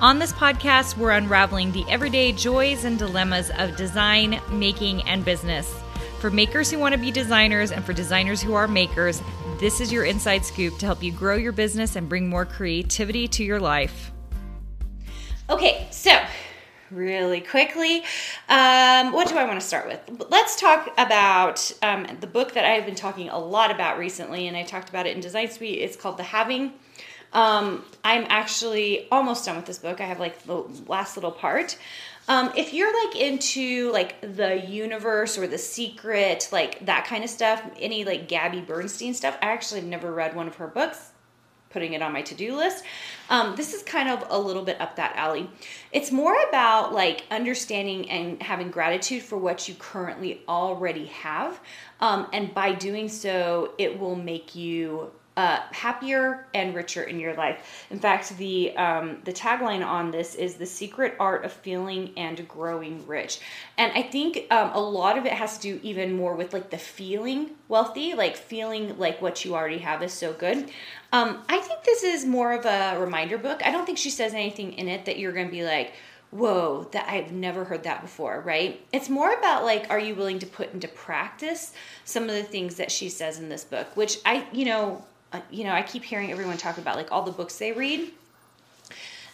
On this podcast, we're unraveling the everyday joys and dilemmas of design, making, and business. For makers who want to be designers and for designers who are makers, this is your inside scoop to help you grow your business and bring more creativity to your life. Okay, so really quickly, um, what do I want to start with? Let's talk about um, the book that I've been talking a lot about recently, and I talked about it in Design Suite. It's called The Having um, I'm actually almost done with this book. I have like the last little part. Um, if you're like into like the universe or the secret, like that kind of stuff, any like Gabby Bernstein stuff, I actually never read one of her books. Putting it on my to do list. Um, this is kind of a little bit up that alley. It's more about like understanding and having gratitude for what you currently already have. Um, and by doing so, it will make you uh, happier and richer in your life. In fact, the um, the tagline on this is the secret art of feeling and growing rich. And I think um, a lot of it has to do even more with like the feeling wealthy, like feeling like what you already have is so good. Um, I think this is more of a reminder book. I don't think she says anything in it that you're going to be like whoa that i've never heard that before right it's more about like are you willing to put into practice some of the things that she says in this book which i you know uh, you know, I keep hearing everyone talk about like all the books they read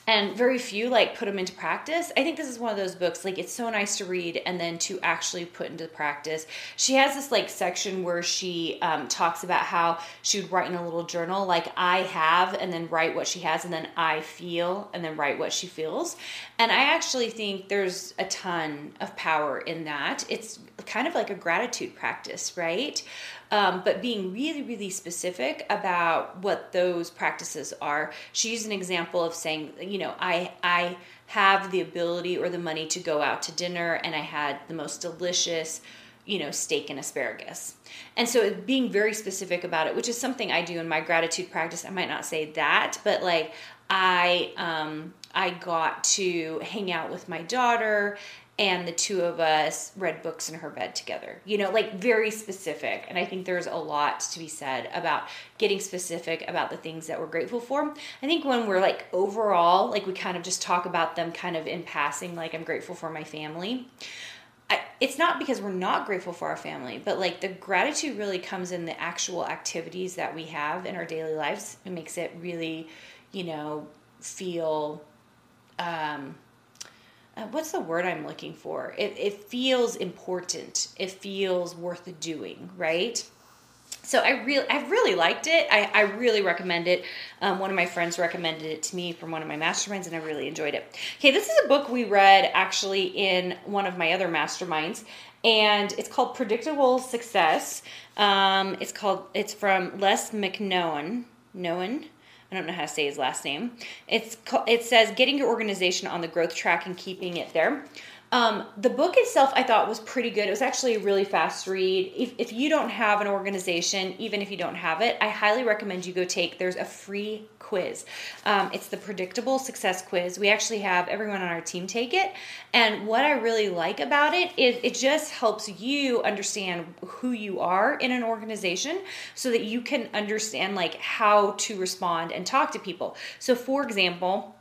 and very few like put them into practice. I think this is one of those books like it's so nice to read and then to actually put into practice. She has this like section where she um, talks about how she would write in a little journal like I have and then write what she has and then I feel and then write what she feels. And I actually think there's a ton of power in that. It's kind of like a gratitude practice, right? Um, but being really, really specific about what those practices are. She used an example of saying, you know, I, I have the ability or the money to go out to dinner, and I had the most delicious you know, steak and asparagus. And so being very specific about it, which is something I do in my gratitude practice. I might not say that, but like I um I got to hang out with my daughter and the two of us read books in her bed together. You know, like very specific. And I think there's a lot to be said about getting specific about the things that we're grateful for. I think when we're like overall, like we kind of just talk about them kind of in passing, like I'm grateful for my family. I, it's not because we're not grateful for our family, but like the gratitude really comes in the actual activities that we have in our daily lives. It makes it really, you know, feel um, uh, what's the word I'm looking for? It, it feels important. It feels worth doing, right? So I really, I really liked it. I, I really recommend it. Um, one of my friends recommended it to me from one of my masterminds, and I really enjoyed it. Okay, this is a book we read actually in one of my other masterminds, and it's called Predictable Success. Um, it's called. It's from Les McNohan. Noan. I don't know how to say his last name. It's it says getting your organization on the growth track and keeping it there. Um, the book itself, I thought, was pretty good. It was actually a really fast read. If, if you don't have an organization, even if you don't have it, I highly recommend you go take. There's a free quiz. Um, it's the Predictable Success Quiz. We actually have everyone on our team take it. And what I really like about it is it just helps you understand who you are in an organization so that you can understand like how to respond and talk to people. So, for example,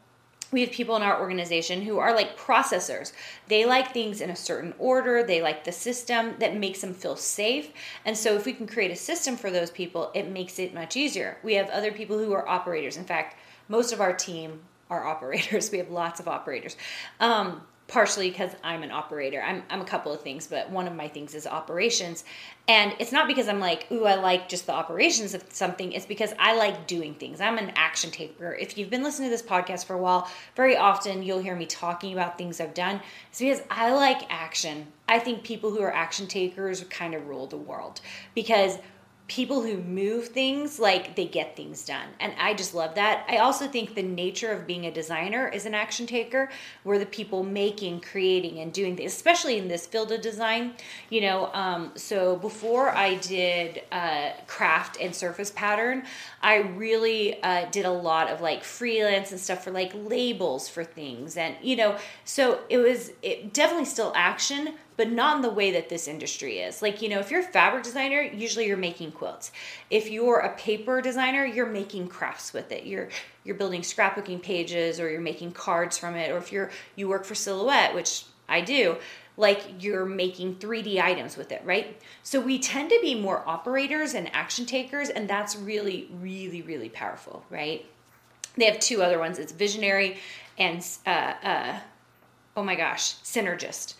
we have people in our organization who are like processors. They like things in a certain order, they like the system that makes them feel safe. And so, if we can create a system for those people, it makes it much easier. We have other people who are operators. In fact, most of our team are operators. We have lots of operators. Um, partially because I'm an operator. I'm, I'm a couple of things, but one of my things is operations. And it's not because I'm like, ooh, I like just the operations of something. It's because I like doing things. I'm an action taker. If you've been listening to this podcast for a while, very often you'll hear me talking about things I've done. It's because I like action. I think people who are action takers kind of rule the world because people who move things like they get things done. And i just love that. I also think the nature of being a designer is an action taker. Where the people making creating and doing things especially in this field of design you know um, so before i did uh, craft and surface pattern i really uh, did a lot of like freelance and stuff for like labels for things. And you know so it was it definitely still action but not in the way that this industry is. Like, you know, if you're a fabric designer, usually you're making quilts. If you're a paper designer, you're making crafts with it. You're you're building scrapbooking pages or you're making cards from it or if you're you work for Silhouette, which I do, like you're making 3D items with it, right? So we tend to be more operators and action takers and that's really really really powerful, right? They have two other ones. It's visionary and uh, uh, oh my gosh, synergist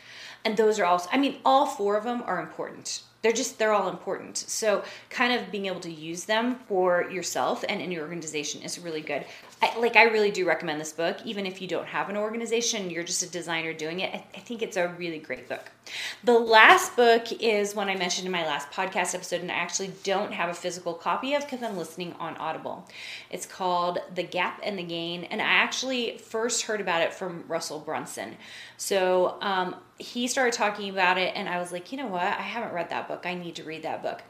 and those are also i mean all four of them are important. They're just they're all important. So kind of being able to use them for yourself and in your organization is really good. I, like i really do recommend this book. Even if you don't have an organization you're just a designer doing it I, I think it's a really great book. The last book is one i mentioned in my last podcast episode and i actually don't have a physical copy of because i'm listening on audible. It's called the gap and the gain and i actually first heard about it from russell brunson. So um, he started talking about it and i was like you know what? I haven't read that book. I need to read that book.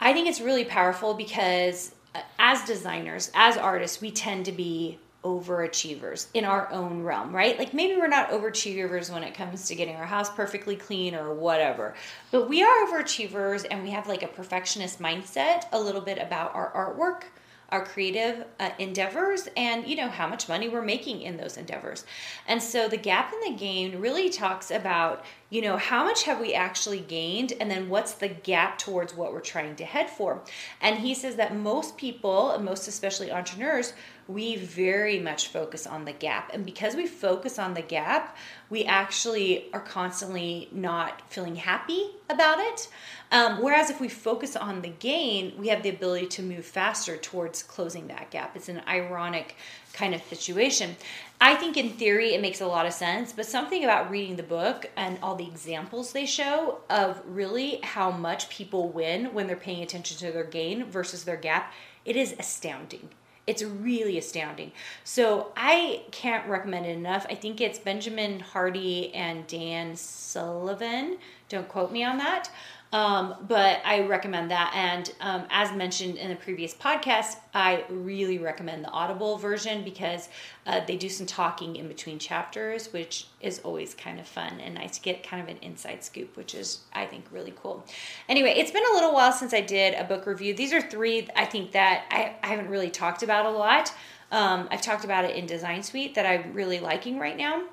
I think it's really powerful because uh, as designers as artists we tend to be overachievers in our own realm right? Like maybe we're not overachievers when it comes to getting our house perfectly clean or whatever but we are overachievers and we have like a perfectionist mindset a little bit about our artwork our creative uh, endeavors and you know how much money we're making in those endeavors. And so the gap in the gain really talks about you know how much have we actually gained and then what's the gap towards what we're trying to head for and he says that most people most especially entrepreneurs we very much focus on the gap. And because we focus on the gap, we actually are constantly not feeling happy about it. Um, whereas if we focus on the gain, we have the ability to move faster towards closing that gap. It's an ironic kind of situation. I think in theory it makes a lot of sense, but something about reading the book and all the examples they show of really how much people win when they're paying attention to their gain versus their gap, it is astounding. It's really astounding. So I can't recommend it enough. I think it's Benjamin Hardy and Dan Sullivan. Don't quote me on that. Um, but I recommend that. And um, as mentioned in the previous podcast, I really recommend the Audible version because uh, they do some talking in between chapters, which is always kind of fun and nice to get kind of an inside scoop, which is, I think, really cool. Anyway, it's been a little while since I did a book review. These are three I think that I, I haven't really talked about a lot. Um, I've talked about it in Design Suite that I'm really liking right now.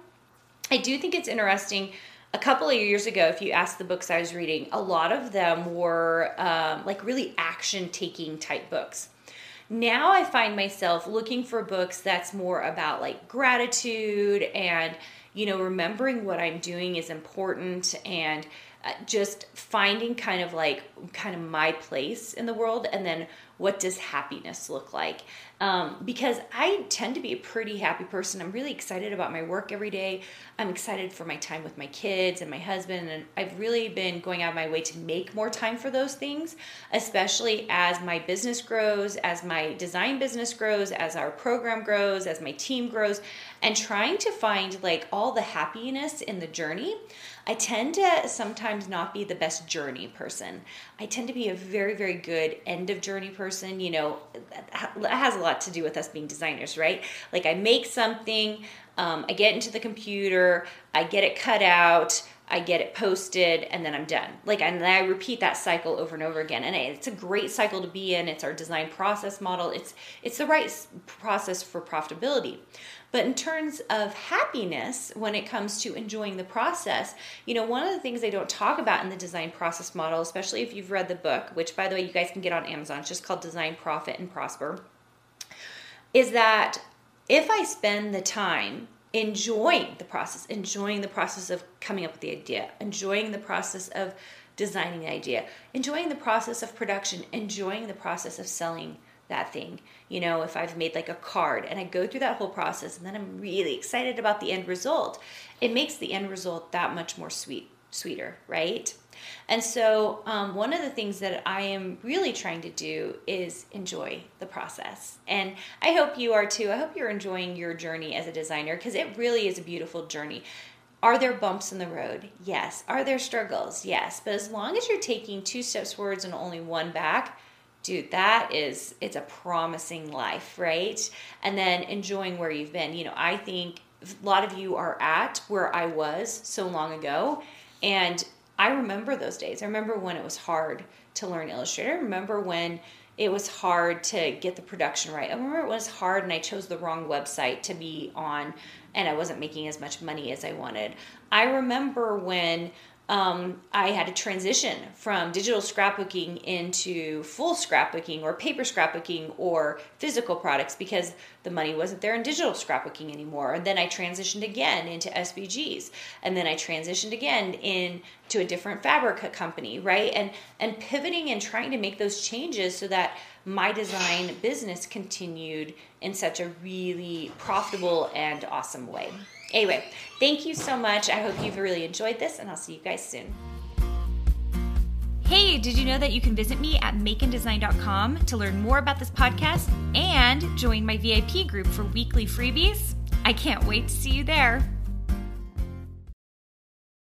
I do think it's interesting a couple of years ago, if you ask the books I was reading, a lot of them were um, like really action taking type books. Now I find myself looking for books that's more about like gratitude and, you know, remembering what I'm doing is important and uh, just finding kind of like kind of my place in the world and then what does happiness look like um, because i tend to be a pretty happy person i'm really excited about my work every day i'm excited for my time with my kids and my husband and i've really been going out of my way to make more time for those things especially as my business grows as my design business grows as our program grows as my team grows and trying to find like all the happiness in the journey I tend to sometimes not be the best journey person. I tend to be a very, very good end of journey person. You know, has a lot to do with us being designers, right? Like I make something, um, I get into the computer, I get it cut out. I get it posted and then I'm done. Like, and I repeat that cycle over and over again. And it's a great cycle to be in. It's our design process model. It's it's the right process for profitability. But in terms of happiness, when it comes to enjoying the process, you know, one of the things they don't talk about in the design process model, especially if you've read the book, which by the way, you guys can get on Amazon, it's just called Design, Profit, and Prosper, is that if I spend the time enjoying the process, enjoying the process of coming up with the idea, enjoying the process of designing the idea, enjoying the process of production, enjoying the process of selling that thing. You know, if I've made like a card and I go through that whole process and then I'm really excited about the end result, it makes the end result that much more sweet, sweeter, right? And so, um, one of the things that I am really trying to do is enjoy the process. And I hope you are too. I hope you're enjoying your journey as a designer because it really is a beautiful journey. Are there bumps in the road? Yes. Are there struggles? Yes. But as long as you're taking two steps forwards and only one back, dude, that is, it's a promising life, right? And then enjoying where you've been. You know, I think a lot of you are at where I was so long ago. And I remember those days. I remember when it was hard to learn Illustrator. I remember when it was hard to get the production right. I remember it was hard and I chose the wrong website to be on and I wasn't making as much money as I wanted. I remember when um, I had to transition from digital scrapbooking into full scrapbooking or paper scrapbooking or physical products because the money wasn't there in digital scrapbooking anymore. And then I transitioned again into SVGs, and then I transitioned again into a different fabric company, right? And and pivoting and trying to make those changes so that my design business continued in such a really profitable and awesome way. Anyway, thank you so much. I hope you've really enjoyed this, and I'll see you guys soon. Hey, did you know that you can visit me at makeanddesign.com to learn more about this podcast and join my VIP group for weekly freebies? I can't wait to see you there.